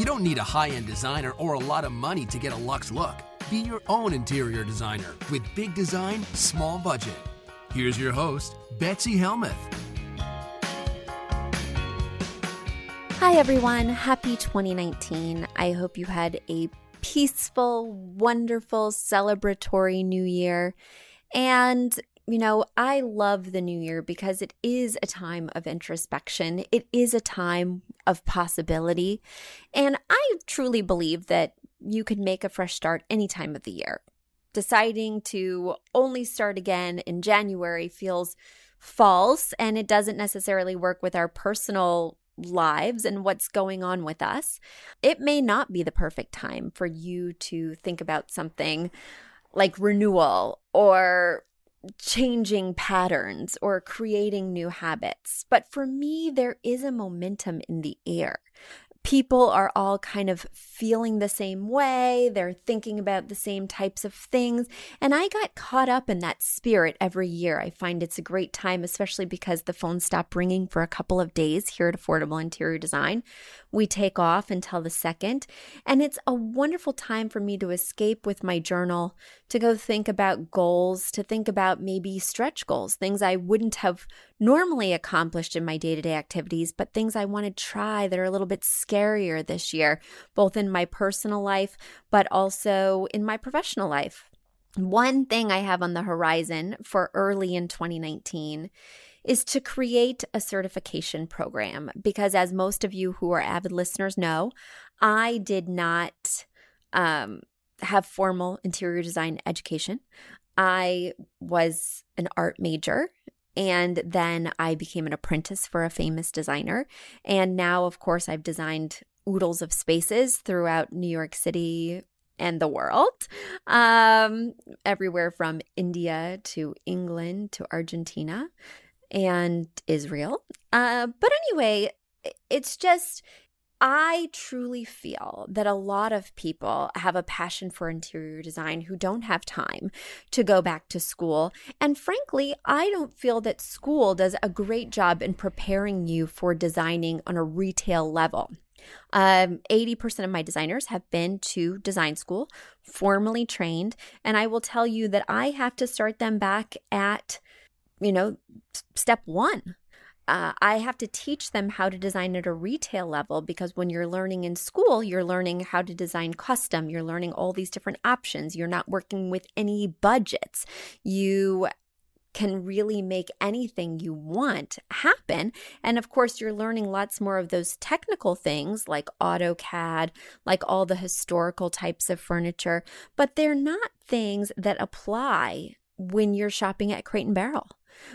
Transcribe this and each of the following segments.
You don't need a high end designer or a lot of money to get a luxe look. Be your own interior designer with big design, small budget. Here's your host, Betsy Helmuth. Hi, everyone. Happy 2019. I hope you had a peaceful, wonderful, celebratory new year. And you know, I love the new year because it is a time of introspection. It is a time of possibility. And I truly believe that you can make a fresh start any time of the year. Deciding to only start again in January feels false and it doesn't necessarily work with our personal lives and what's going on with us. It may not be the perfect time for you to think about something like renewal or changing patterns or creating new habits. But for me, there is a momentum in the air people are all kind of feeling the same way. They're thinking about the same types of things. And I got caught up in that spirit every year. I find it's a great time, especially because the phones stop ringing for a couple of days here at Affordable Interior Design. We take off until the second. And it's a wonderful time for me to escape with my journal, to go think about goals, to think about maybe stretch goals, things I wouldn't have normally accomplished in my day to day activities, but things I want to try that are a little bit scarier this year, both in my personal life, but also in my professional life. One thing I have on the horizon for early in 2019 is to create a certification program because, as most of you who are avid listeners know, I did not um, have formal interior design education. I was an art major and then I became an apprentice for a famous designer. And now, of course, I've designed oodles of spaces throughout New York City and the world, um, everywhere from India to England to Argentina and Israel. Uh, but anyway, it's just I truly feel that a lot of people have a passion for interior design who don't have time to go back to school. And frankly, I don't feel that school does a great job in preparing you for designing on a retail level. Um, 80% of my designers have been to design school, formally trained, and I will tell you that I have to start them back at, you know, step one uh, I have to teach them how to design at a retail level because when you're learning in school, you're learning how to design custom. You're learning all these different options. You're not working with any budgets. You can really make anything you want happen. And of course, you're learning lots more of those technical things like AutoCAD, like all the historical types of furniture, but they're not things that apply when you're shopping at Crate and Barrel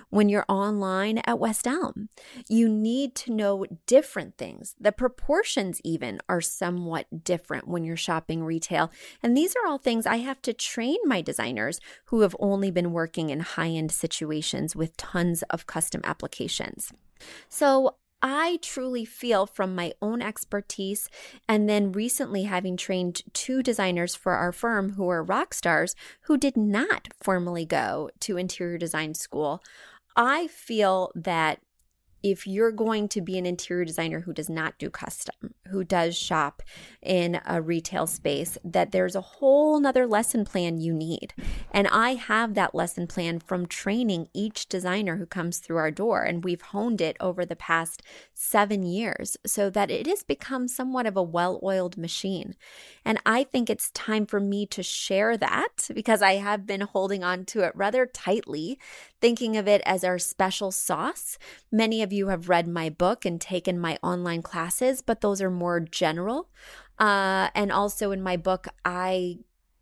when you're online at West Elm. You need to know different things. The proportions, even, are somewhat different when you're shopping retail. And these are all things I have to train my designers who have only been working in high end situations with tons of custom applications. So, I truly feel from my own expertise, and then recently having trained two designers for our firm who are rock stars who did not formally go to interior design school, I feel that if you're going to be an interior designer who does not do custom, who does shop in a retail space, that there's a whole nother lesson plan you need. And I have that lesson plan from training each designer who comes through our door. And we've honed it over the past seven years so that it has become somewhat of a well oiled machine. And I think it's time for me to share that because I have been holding on to it rather tightly, thinking of it as our special sauce. Many of you have read my book and taken my online classes, but those are more general. Uh, and also in my book, I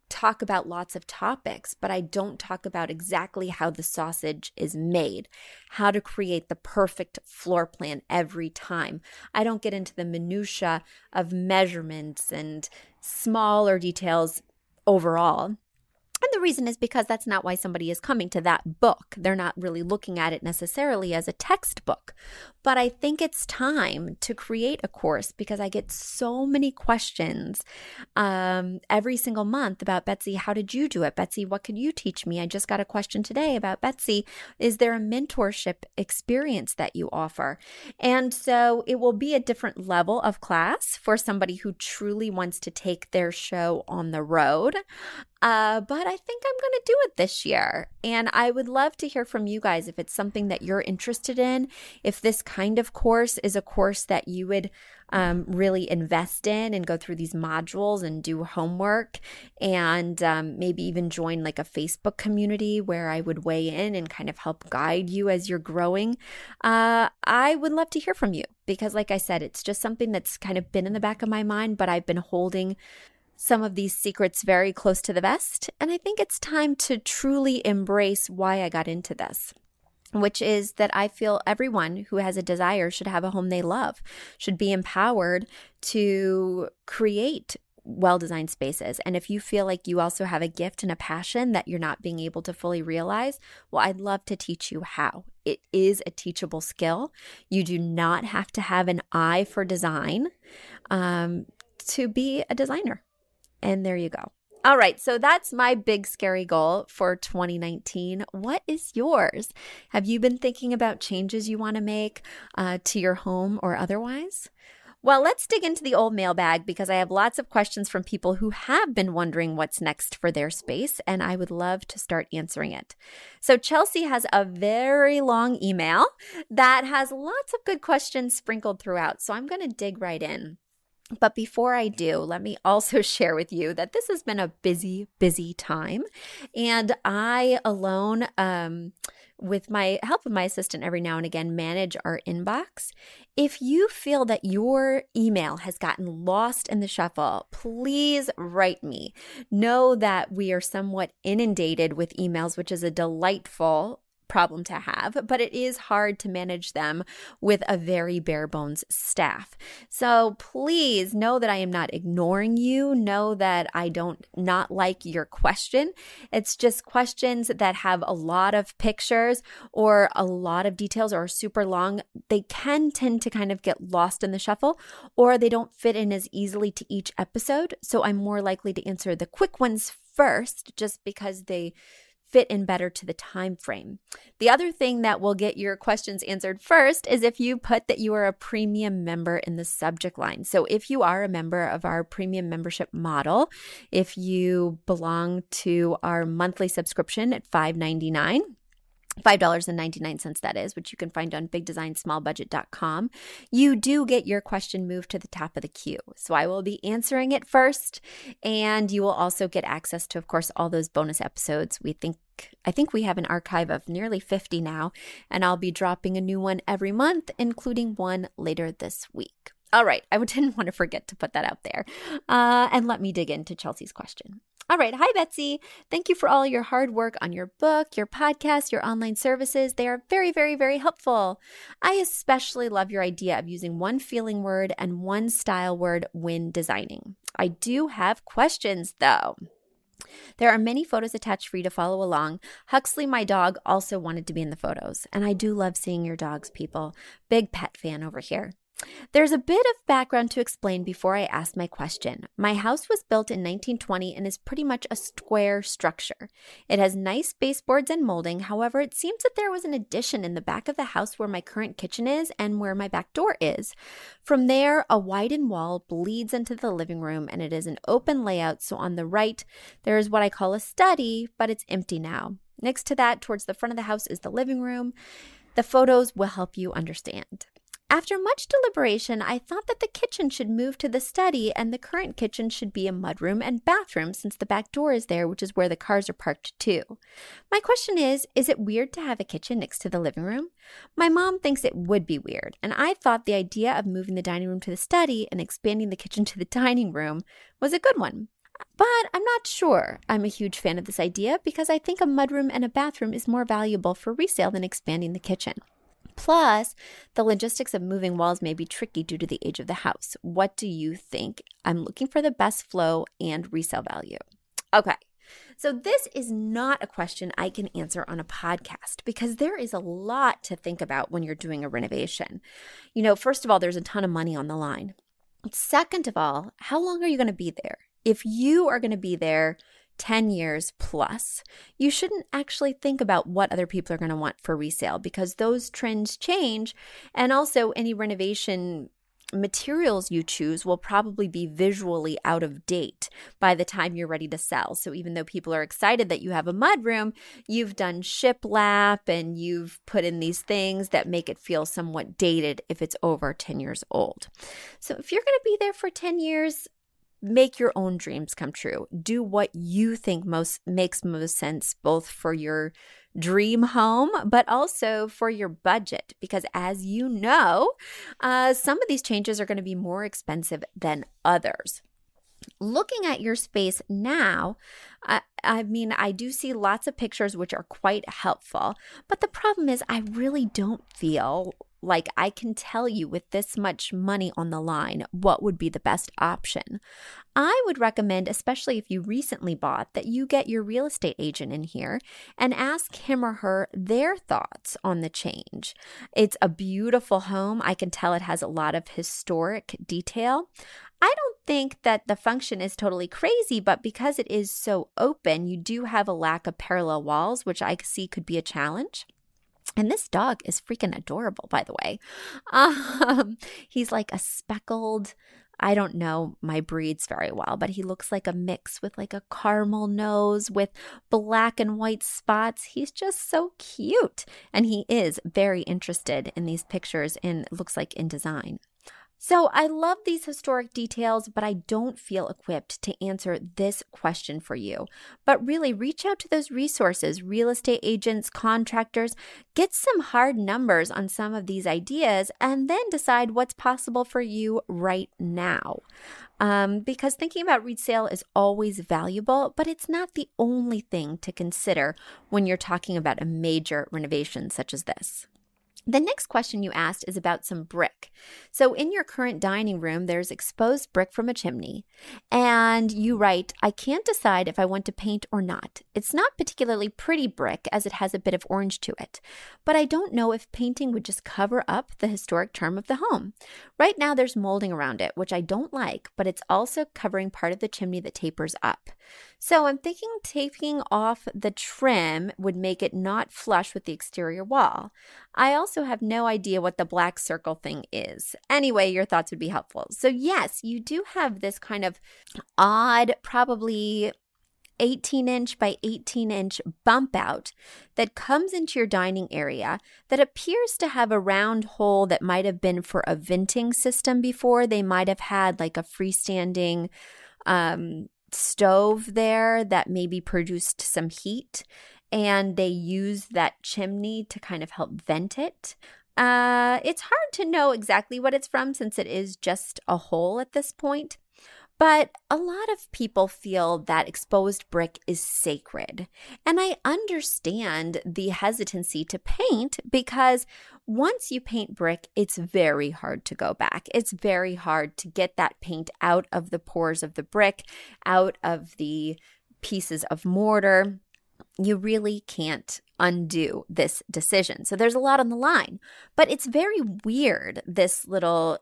talk about lots of topics, but I don't talk about exactly how the sausage is made, how to create the perfect floor plan every time. I don't get into the minutia of measurements and smaller details overall. And the reason is because that's not why somebody is coming to that book. They're not really looking at it necessarily as a textbook. But I think it's time to create a course because I get so many questions um, every single month about Betsy, how did you do it? Betsy, what could you teach me? I just got a question today about Betsy. Is there a mentorship experience that you offer? And so it will be a different level of class for somebody who truly wants to take their show on the road. Uh, but I think I'm going to do it this year. And I would love to hear from you guys if it's something that you're interested in, if this kind of course is a course that you would um, really invest in and go through these modules and do homework and um, maybe even join like a Facebook community where I would weigh in and kind of help guide you as you're growing. Uh, I would love to hear from you because, like I said, it's just something that's kind of been in the back of my mind, but I've been holding some of these secrets very close to the vest. And I think it's time to truly embrace why I got into this which is that I feel everyone who has a desire should have a home they love, should be empowered to create well designed spaces. And if you feel like you also have a gift and a passion that you're not being able to fully realize, well, I'd love to teach you how. It is a teachable skill. You do not have to have an eye for design um, to be a designer. And there you go. All right, so that's my big scary goal for 2019. What is yours? Have you been thinking about changes you want to make uh, to your home or otherwise? Well, let's dig into the old mailbag because I have lots of questions from people who have been wondering what's next for their space, and I would love to start answering it. So, Chelsea has a very long email that has lots of good questions sprinkled throughout. So, I'm going to dig right in. But before I do, let me also share with you that this has been a busy, busy time. And I alone, um, with my help of my assistant every now and again, manage our inbox. If you feel that your email has gotten lost in the shuffle, please write me. Know that we are somewhat inundated with emails, which is a delightful problem to have, but it is hard to manage them with a very bare bones staff. So please know that I am not ignoring you. Know that I don't not like your question. It's just questions that have a lot of pictures or a lot of details or super long. They can tend to kind of get lost in the shuffle or they don't fit in as easily to each episode. So I'm more likely to answer the quick ones first just because they fit in better to the time frame. The other thing that will get your questions answered first is if you put that you are a premium member in the subject line. So if you are a member of our premium membership model, if you belong to our monthly subscription at 5.99 $5.99 that is, which you can find on bigdesignsmallbudget.com. You do get your question moved to the top of the queue. So I will be answering it first and you will also get access to of course all those bonus episodes. We think I think we have an archive of nearly 50 now and I'll be dropping a new one every month including one later this week. All right, I didn't want to forget to put that out there. Uh, and let me dig into Chelsea's question. All right. Hi, Betsy. Thank you for all your hard work on your book, your podcast, your online services. They are very, very, very helpful. I especially love your idea of using one feeling word and one style word when designing. I do have questions though. There are many photos attached for you to follow along. Huxley, my dog, also wanted to be in the photos. And I do love seeing your dogs, people. Big pet fan over here. There's a bit of background to explain before I ask my question. My house was built in 1920 and is pretty much a square structure. It has nice baseboards and molding. However, it seems that there was an addition in the back of the house where my current kitchen is and where my back door is. From there, a widened wall bleeds into the living room and it is an open layout. So on the right, there is what I call a study, but it's empty now. Next to that, towards the front of the house, is the living room. The photos will help you understand. After much deliberation, I thought that the kitchen should move to the study and the current kitchen should be a mudroom and bathroom since the back door is there, which is where the cars are parked too. My question is Is it weird to have a kitchen next to the living room? My mom thinks it would be weird, and I thought the idea of moving the dining room to the study and expanding the kitchen to the dining room was a good one. But I'm not sure I'm a huge fan of this idea because I think a mudroom and a bathroom is more valuable for resale than expanding the kitchen. Plus, the logistics of moving walls may be tricky due to the age of the house. What do you think? I'm looking for the best flow and resale value. Okay. So, this is not a question I can answer on a podcast because there is a lot to think about when you're doing a renovation. You know, first of all, there's a ton of money on the line. Second of all, how long are you going to be there? If you are going to be there 10 years plus, you shouldn't actually think about what other people are going to want for resale because those trends change. And also, any renovation materials you choose will probably be visually out of date by the time you're ready to sell. So even though people are excited that you have a mudroom, you've done shiplap and you've put in these things that make it feel somewhat dated if it's over 10 years old. So if you're going to be there for 10 years, make your own dreams come true. Do what you think most makes most sense both for your dream home, but also for your budget. Because as you know, uh, some of these changes are going to be more expensive than others. Looking at your space now, I, I mean, I do see lots of pictures which are quite helpful, but the problem is, I really don't feel like I can tell you with this much money on the line what would be the best option. I would recommend, especially if you recently bought, that you get your real estate agent in here and ask him or her their thoughts on the change. It's a beautiful home. I can tell it has a lot of historic detail. I don't think that the function is totally crazy, but because it is so open, you do have a lack of parallel walls, which I see could be a challenge. And this dog is freaking adorable, by the way. Um, he's like a speckled, I don't know my breeds very well, but he looks like a mix with like a caramel nose with black and white spots. He's just so cute. And he is very interested in these pictures and looks like in design. So I love these historic details, but I don't feel equipped to answer this question for you. But really, reach out to those resources, real estate agents, contractors, get some hard numbers on some of these ideas, and then decide what's possible for you right now. Um, because thinking about resale is always valuable, but it's not the only thing to consider when you're talking about a major renovation such as this. The next question you asked is about some brick. So, in your current dining room, there's exposed brick from a chimney. And you write, I can't decide if I want to paint or not. It's not particularly pretty brick as it has a bit of orange to it. But I don't know if painting would just cover up the historic charm of the home. Right now, there's molding around it, which I don't like, but it's also covering part of the chimney that tapers up. So, I'm thinking taking off the trim would make it not flush with the exterior wall. I also have no idea what the black circle thing is. Anyway, your thoughts would be helpful. So, yes, you do have this kind of odd, probably 18 inch by 18 inch bump out that comes into your dining area that appears to have a round hole that might have been for a venting system before. They might have had like a freestanding um, stove there that maybe produced some heat and they use that chimney to kind of help vent it. Uh, it's hard to know exactly what it's from since it is just a hole at this point. But a lot of people feel that exposed brick is sacred. And I understand the hesitancy to paint because once you paint brick, it's very hard to go back. It's very hard to get that paint out of the pores of the brick, out of the pieces of mortar. You really can't undo this decision. So there's a lot on the line, but it's very weird, this little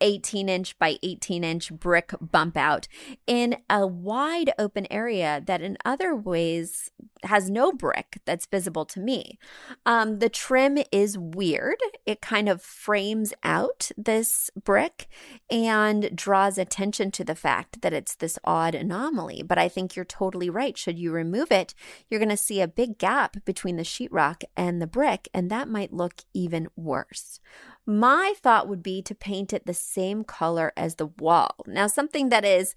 18 inch by 18 inch brick bump out in a wide open area that in other ways has no brick that's visible to me. Um, the trim is weird. It kind of frames out this brick and draws attention to the fact that it's this odd anomaly. But I think you're totally right. Should you remove it, you're going to see a big gap between the sheetrock and the brick, and that might look even worse. My thought would be to paint it the same color as the wall. Now, something that is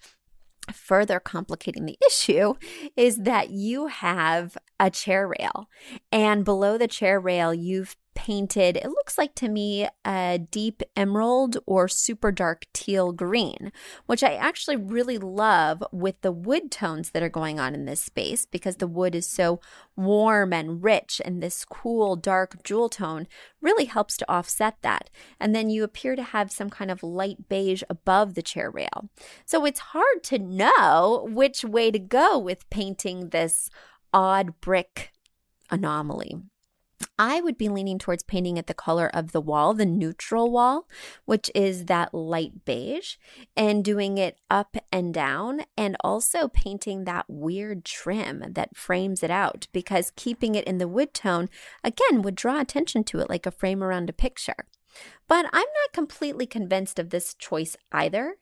further complicating the issue is that you have a chair rail, and below the chair rail, you've painted, it looks like to me, a deep emerald or super dark teal green, which I actually really love with the wood tones that are going on in this space because the wood is so warm and rich, and this cool dark jewel tone really helps to offset that. And then you appear to have some kind of light beige above the chair rail. So it's hard to know which way to go with painting this odd brick anomaly. I would be leaning towards painting it the color of the wall, the neutral wall, which is that light beige, and doing it up and down, and also painting that weird trim that frames it out because keeping it in the wood tone, again, would draw attention to it like a frame around a picture. But I'm not completely convinced of this choice either.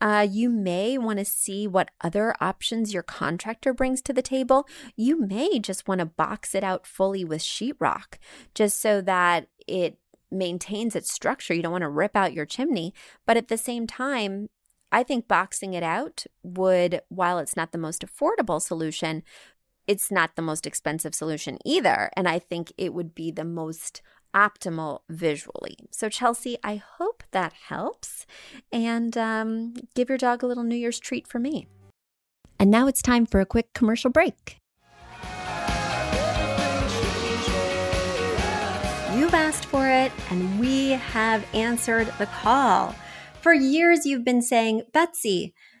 Uh, you may want to see what other options your contractor brings to the table. You may just want to box it out fully with sheetrock just so that it maintains its structure. You don't want to rip out your chimney, but at the same time, I think boxing it out would, while it's not the most affordable solution, it's not the most expensive solution either. And I think it would be the most optimal visually. So, Chelsea, I hope that helps. And um, give your dog a little New Year's treat for me. And now it's time for a quick commercial break. You've asked for it, and we have answered the call. For years, you've been saying, Betsy,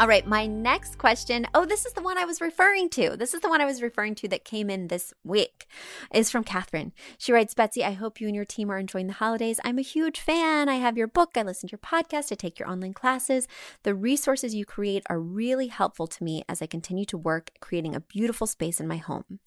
All right, my next question. Oh, this is the one I was referring to. This is the one I was referring to that came in this week. Is from Catherine. She writes, Betsy, I hope you and your team are enjoying the holidays. I'm a huge fan. I have your book. I listen to your podcast. I take your online classes. The resources you create are really helpful to me as I continue to work creating a beautiful space in my home.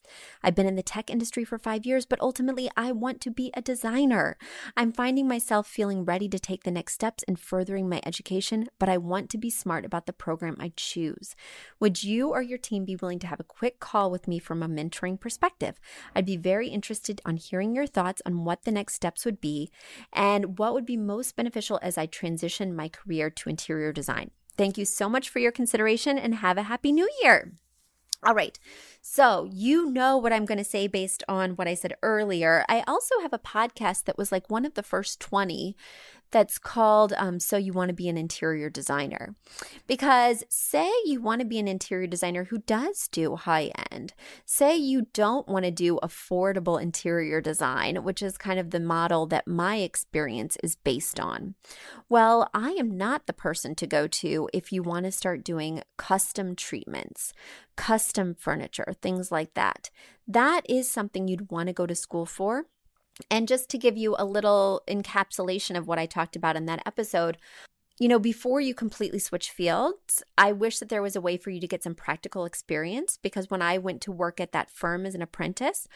I've been in the tech industry for five years, but ultimately I want to be a designer. I'm finding myself feeling ready to take the next steps in furthering my education, but I want to be smart about the program program I choose. Would you or your team be willing to have a quick call with me from a mentoring perspective? I'd be very interested on hearing your thoughts on what the next steps would be and what would be most beneficial as I transition my career to interior design. Thank you so much for your consideration and have a happy new year. All right. So, you know what I'm going to say based on what I said earlier. I also have a podcast that was like one of the first 20 that's called um, So You Want to Be an Interior Designer. Because say you want to be an interior designer who does do high end, say you don't want to do affordable interior design, which is kind of the model that my experience is based on. Well, I am not the person to go to if you want to start doing custom treatments, custom furniture, things like that. That is something you'd want to go to school for. And just to give you a little encapsulation of what I talked about in that episode, you know, before you completely switch fields, I wish that there was a way for you to get some practical experience because when I went to work at that firm as an apprentice,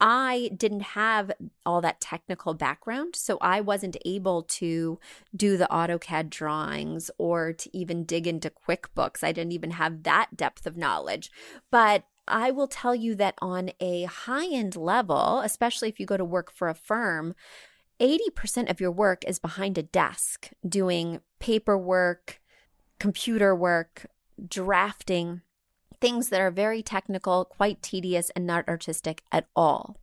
I didn't have all that technical background. So I wasn't able to do the AutoCAD drawings or to even dig into QuickBooks. I didn't even have that depth of knowledge. But I will tell you that on a high end level, especially if you go to work for a firm, 80% of your work is behind a desk doing paperwork, computer work, drafting, things that are very technical, quite tedious, and not artistic at all.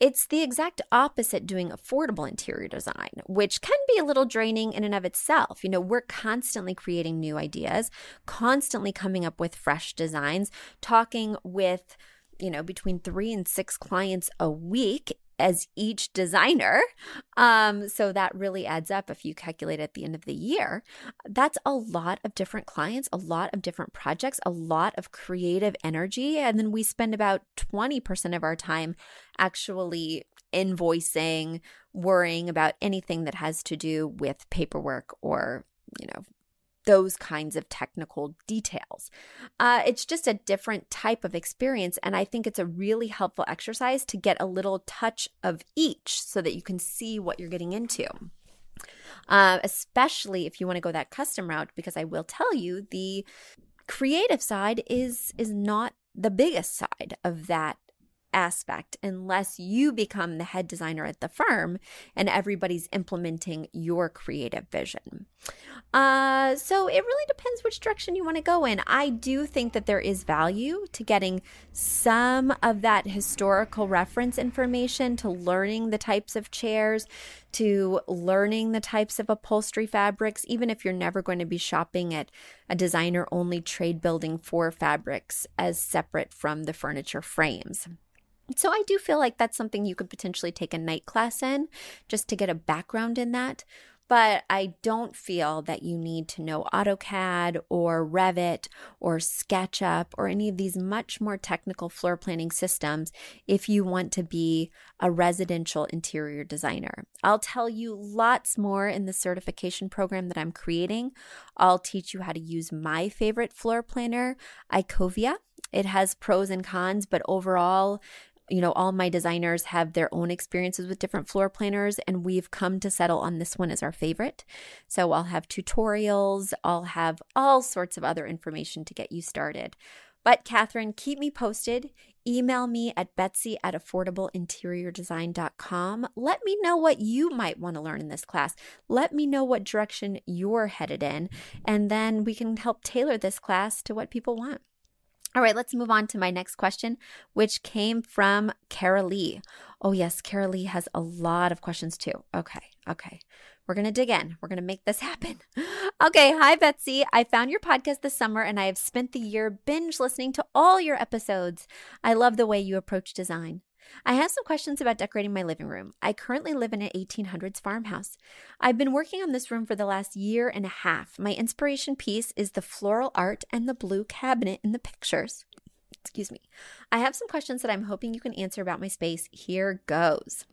It's the exact opposite doing affordable interior design, which can be a little draining in and of itself. You know, we're constantly creating new ideas, constantly coming up with fresh designs, talking with you know, between three and six clients a week as each designer. Um, so that really adds up if you calculate at the end of the year. That's a lot of different clients, a lot of different projects, a lot of creative energy. And then we spend about 20% of our time actually invoicing, worrying about anything that has to do with paperwork or, you know, those kinds of technical details. Uh, it's just a different type of experience. And I think it's a really helpful exercise to get a little touch of each so that you can see what you're getting into. Uh, especially if you want to go that custom route, because I will tell you the creative side is is not the biggest side of that aspect unless you become the head designer at the firm and everybody's implementing your creative vision. Uh, so it really depends which direction you want to go in. I do think that there is value to getting some of that historical reference information, to learning the types of chairs, to learning the types of upholstery fabrics, even if you're never going to be shopping at a designer only trade building for fabrics as separate from the furniture frames. So I do feel like that's something you could potentially take a night class in just to get a background in that. But I don't feel that you need to know AutoCAD or Revit or SketchUp or any of these much more technical floor planning systems if you want to be a residential interior designer. I'll tell you lots more in the certification program that I'm creating. I'll teach you how to use my favorite floor planner, Icovia. It has pros and cons, but overall, you know, all my designers have their own experiences with different floor planners, and we've come to settle on this one as our favorite. So I'll have tutorials, I'll have all sorts of other information to get you started. But Catherine, keep me posted. Email me at betsy at affordableinteriordesign.com. Let me know what you might want to learn in this class. Let me know what direction you're headed in, and then we can help tailor this class to what people want. All right, let's move on to my next question, which came from Kara Lee. Oh, yes, Kara Lee has a lot of questions too. Okay, okay. We're going to dig in. We're going to make this happen. Okay, hi, Betsy. I found your podcast this summer and I have spent the year binge listening to all your episodes. I love the way you approach design. I have some questions about decorating my living room. I currently live in an 1800s farmhouse. I've been working on this room for the last year and a half. My inspiration piece is the floral art and the blue cabinet in the pictures. Excuse me. I have some questions that I'm hoping you can answer about my space. Here goes.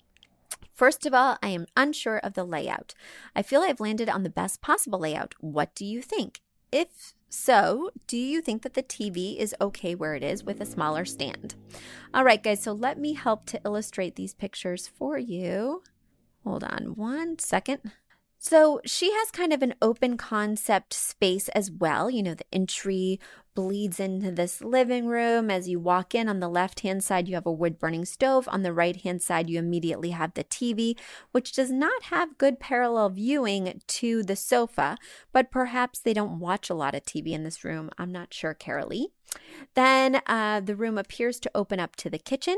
First of all, I am unsure of the layout. I feel I've landed on the best possible layout. What do you think? If so, do you think that the TV is okay where it is with a smaller stand? All right, guys, so let me help to illustrate these pictures for you. Hold on one second. So she has kind of an open concept space as well. You know, the entry bleeds into this living room. As you walk in, on the left hand side, you have a wood burning stove. On the right hand side, you immediately have the TV, which does not have good parallel viewing to the sofa, but perhaps they don't watch a lot of TV in this room. I'm not sure, Carolee. Then uh, the room appears to open up to the kitchen.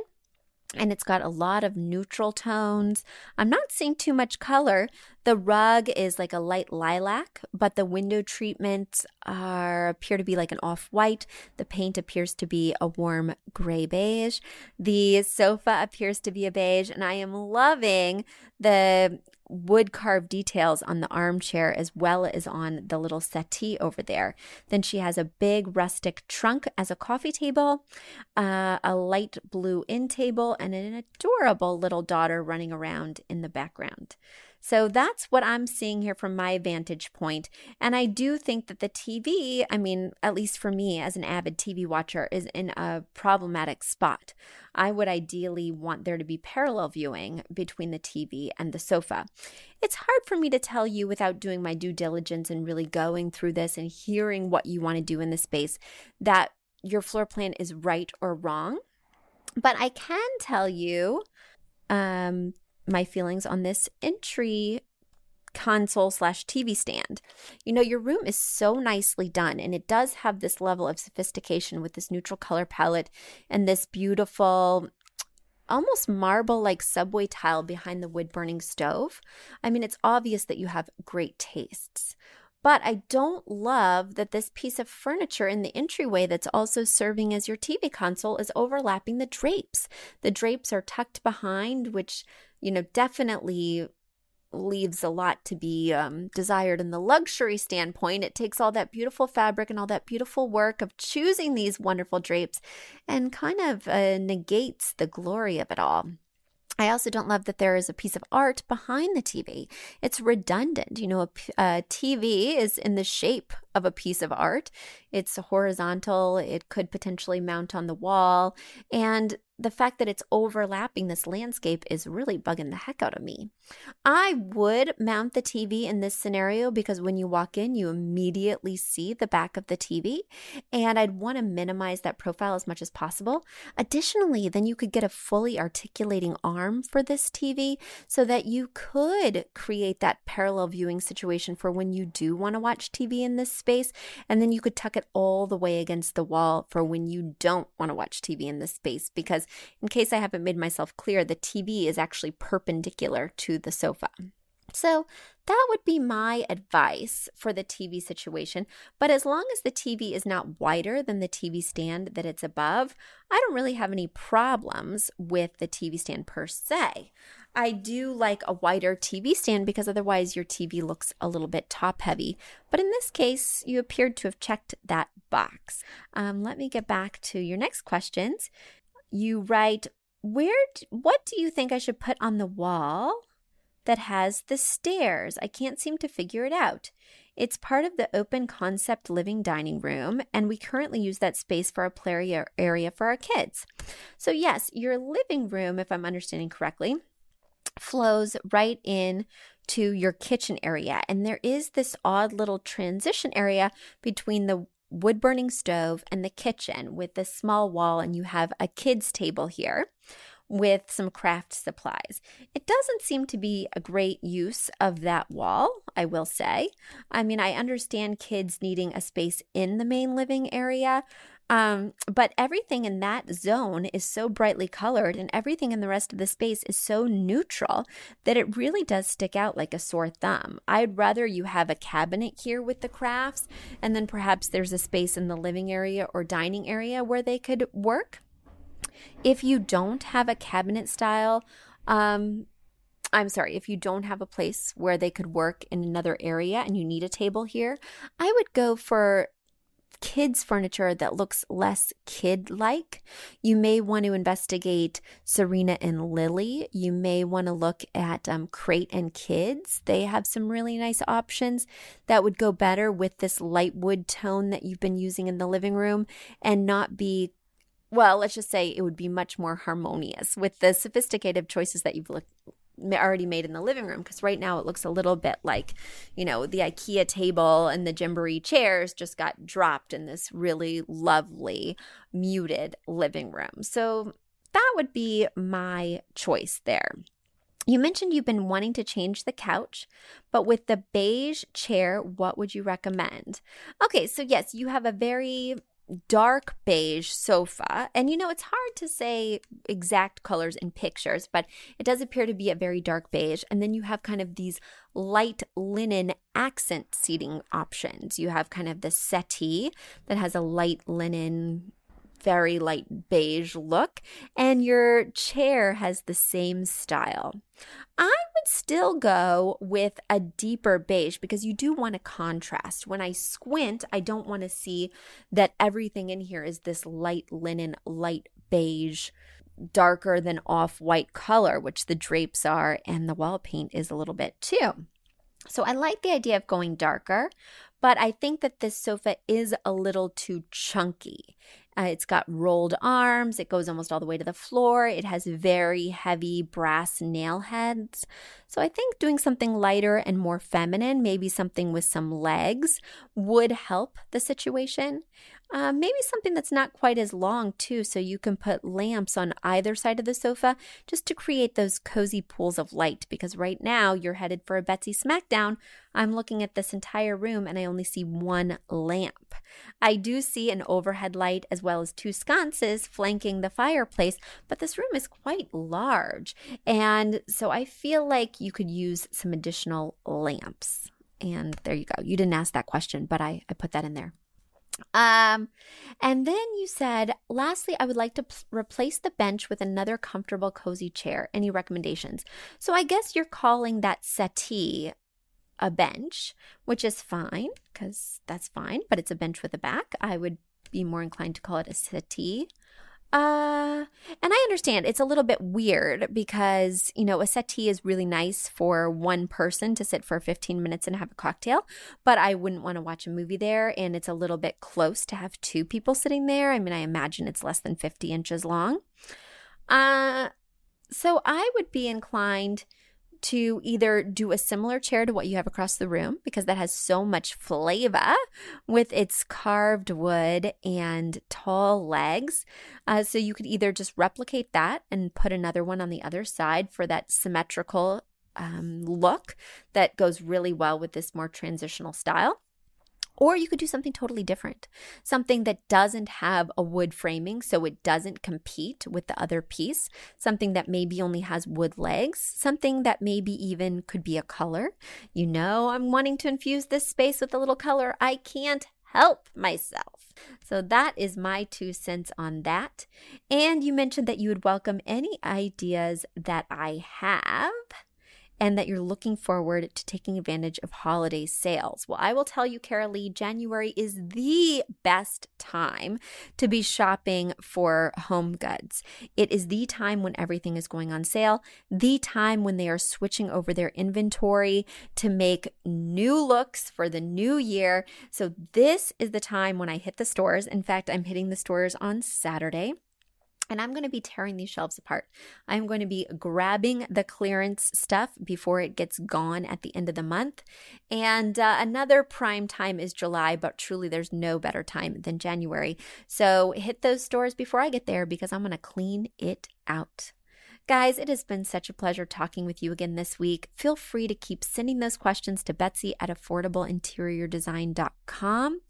And it's got a lot of neutral tones. I'm not seeing too much color. The rug is like a light lilac, but the window treatments are appear to be like an off-white. The paint appears to be a warm gray beige. The sofa appears to be a beige, and I am loving the wood carved details on the armchair as well as on the little settee over there. Then she has a big rustic trunk as a coffee table, uh, a light blue end table, and an adorable little daughter running around in the background. So that's what I'm seeing here from my vantage point. And I do think that the TV, I mean, at least for me as an avid TV watcher, is in a problematic spot. I would ideally want there to be parallel viewing between the TV and the sofa. It's hard for me to tell you without doing my due diligence and really going through this and hearing what you want to do in the space that your floor plan is right or wrong. But I can tell you um, my feelings on this entry console slash TV stand. You know, your room is so nicely done, and it does have this level of sophistication with this neutral color palette and this beautiful, almost marble like subway tile behind the wood burning stove. I mean, it's obvious that you have great tastes. But I don't love that this piece of furniture in the entryway that's also serving as your TV console is overlapping the drapes. The drapes are tucked behind, which you know, definitely leaves a lot to be um, desired in the luxury standpoint. It takes all that beautiful fabric and all that beautiful work of choosing these wonderful drapes and kind of uh, negates the glory of it all. I also don't love that there is a piece of art behind the TV. It's redundant. You know, a, a, TV is in the shape of a piece of art. It's horizontal. It could potentially mount on the wall. And the fact that it's overlapping this landscape is really bugging the heck out of me. I would mount the TV in this scenario because when you walk in, you immediately see the back of the TV, and I'd want to minimize that profile as much as possible. Additionally, then you could get a fully articulating arm for this TV so that you could create that parallel viewing situation for when you do want to watch TV in this space, and then you could tuck it all the way against the wall for when you don't want to watch TV in this space because in case I haven't made myself clear, the TV is actually perpendicular to the sofa. So that would be my advice for the TV situation. But as long as the TV is not wider than the TV stand that it's above, I don't really have any problems with the TV stand per se. I do like a wider TV stand because otherwise your TV looks a little bit top heavy. But in this case, you appeared to have checked that box. Um, let me get back to your next questions you write, Where, what do you think I should put on the wall that has the stairs? I can't seem to figure it out. It's part of the open concept living dining room, and we currently use that space for a play area for our kids. So, yes, your living room, if I'm understanding correctly, flows right in to your kitchen area. And there is this odd little transition area between the wood burning stove and the kitchen with this small wall, and you have a kids' table here with some craft supplies. It doesn't seem to be a great use of that wall, I will say. I mean, I understand kids needing a space in the main living area, um, but everything in that zone is so brightly colored, and everything in the rest of the space is so neutral that it really does stick out like a sore thumb. I'd rather you have a cabinet here with the crafts, and then perhaps there's a space in the living area or dining area where they could work. If you don't have a cabinet style, um, I'm sorry, if you don't have a place where they could work in another area and you need a table here, I would go for kids furniture that looks less kid like. You may want to investigate Serena and Lily. You may want to look at um, Crate and Kids. They have some really nice options that would go better with this light wood tone that you've been using in the living room and not be well, let's just say it would be much more harmonious with the sophisticated choices that you've looked already made in the living room because right now it looks a little bit like you know the ikea table and the Gymboree chairs just got dropped in this really lovely muted living room so that would be my choice there you mentioned you've been wanting to change the couch, but with the beige chair, what would you recommend? Okay, so yes, you have a very dark beige sofa. And you know, it's hard to say exact colors in pictures, but it does appear to be a very dark beige. And then you have kind of these light linen accent seating options. You have kind of the settee that has a light linen very light beige look, and your chair has the same style. I would still go with a deeper beige because you do want a contrast. When I squint, I don't want to see that everything in here is this light linen, light beige darker than off white color, which the drapes are, and the wall paint is a little bit too. So I like the idea of going darker, but I think that this sofa is a little too chunky. Uh, it's got rolled arms. It goes almost all the way to the floor. It has very heavy brass nail heads. So I think doing something lighter and more feminine, maybe something with some legs, would help the situation. Uh, maybe something that's not quite as long, too, so you can put lamps on either side of the sofa just to create those cozy pools of light. Because right now you're headed for a Betsy Smackdown. I'm looking at this entire room and I only see one lamp. I do see an overhead light as well as two sconces flanking the fireplace, but this room is quite large. And so I feel like you could use some additional lamps. And there you go. You didn't ask that question, but I, I put that in there. Um, and then you said, lastly, I would like to p- replace the bench with another comfortable, cozy chair. Any recommendations? So I guess you're calling that settee a bench, which is fine because that's fine, but it's a bench with a back. I would be more inclined to call it a settee. Uh, and I understand it's a little bit weird because, you know, a settee is really nice for one person to sit for 15 minutes and have a cocktail, but I wouldn't want to watch a movie there. And it's a little bit close to have two people sitting there. I mean, I imagine it's less than 50 inches long. Uh, so I would be inclined to either do a similar chair to what you have across the room because that has so much flavor with its carved wood and tall legs. Uh, so you could either just replicate that and put another one on the other side for that symmetrical um, look that goes really well with this more transitional style. Or you could do something totally different, something that doesn't have a wood framing, so it doesn't compete with the other piece, something that maybe only has wood legs, something that maybe even could be a color. You know, I'm wanting to infuse this space with a little color. I can't help myself. So that is my two cents on that. And you mentioned that you would welcome any ideas that I have and that you're looking forward to taking advantage of holiday sales. Well, I will tell you, Carol Lee, January is the best time to be shopping for home goods. It is the time when everything is going on sale, the time when they are switching over their inventory to make new looks for the new year. So, this is the time when I hit the stores. In fact, I'm hitting the stores on Saturday. And I'm going to be tearing these shelves apart. I'm going to be grabbing the clearance stuff before it gets gone at the end of the month. And uh, another prime time is July, but truly there's no better time than January. So hit those stores before I get there because I'm going to clean it out. Guys, it has been such a pleasure talking with you again this week. Feel free to keep sending those questions to Betsy at affordableinteriordesign.com.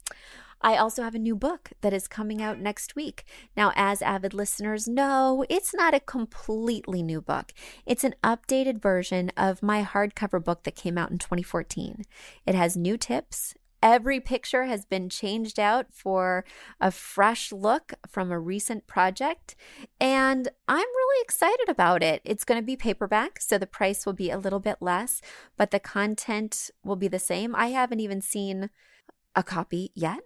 I also have a new book that is coming out next week. Now, as avid listeners know, it's not a completely new book. It's an updated version of my hardcover book that came out in 2014. It has new tips. Every picture has been changed out for a fresh look from a recent project, and I'm really excited about it. It's going to be paperback, so the price will be a little bit less, but the content will be the same. I haven't even seen a copy yet.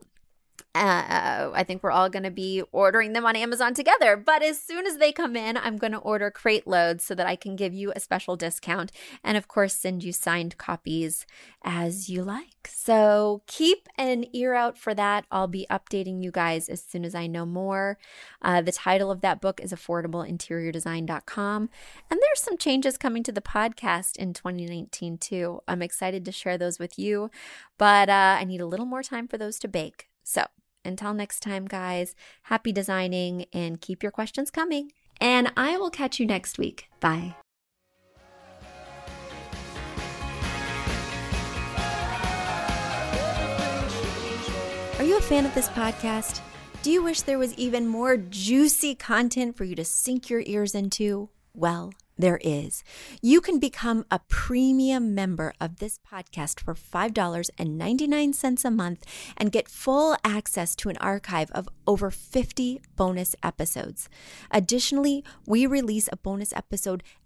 Uh, I think we're all going to be ordering them on Amazon together. But as soon as they come in, I'm going to order crate loads so that I can give you a special discount and, of course, send you signed copies as you like. So keep an ear out for that. I'll be updating you guys as soon as I know more. Uh, the title of that book is affordableinteriordesign.com. And there's some changes coming to the podcast in 2019 too. I'm excited to share those with you, but uh, I need a little more time for those to bake. So until next time, guys, happy designing and keep your questions coming. And I will catch you next week. Bye. Are you a fan of this podcast? Do you wish there was even more juicy content for you to sink your ears into? Well, there is. You can become a premium member of this podcast for $5.99 a month and get full access to an archive of over 50 bonus episodes. Additionally, we release a bonus episode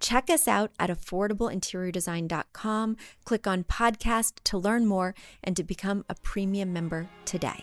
Check us out at affordableinteriordesign.com. Click on podcast to learn more and to become a premium member today.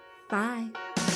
Bye.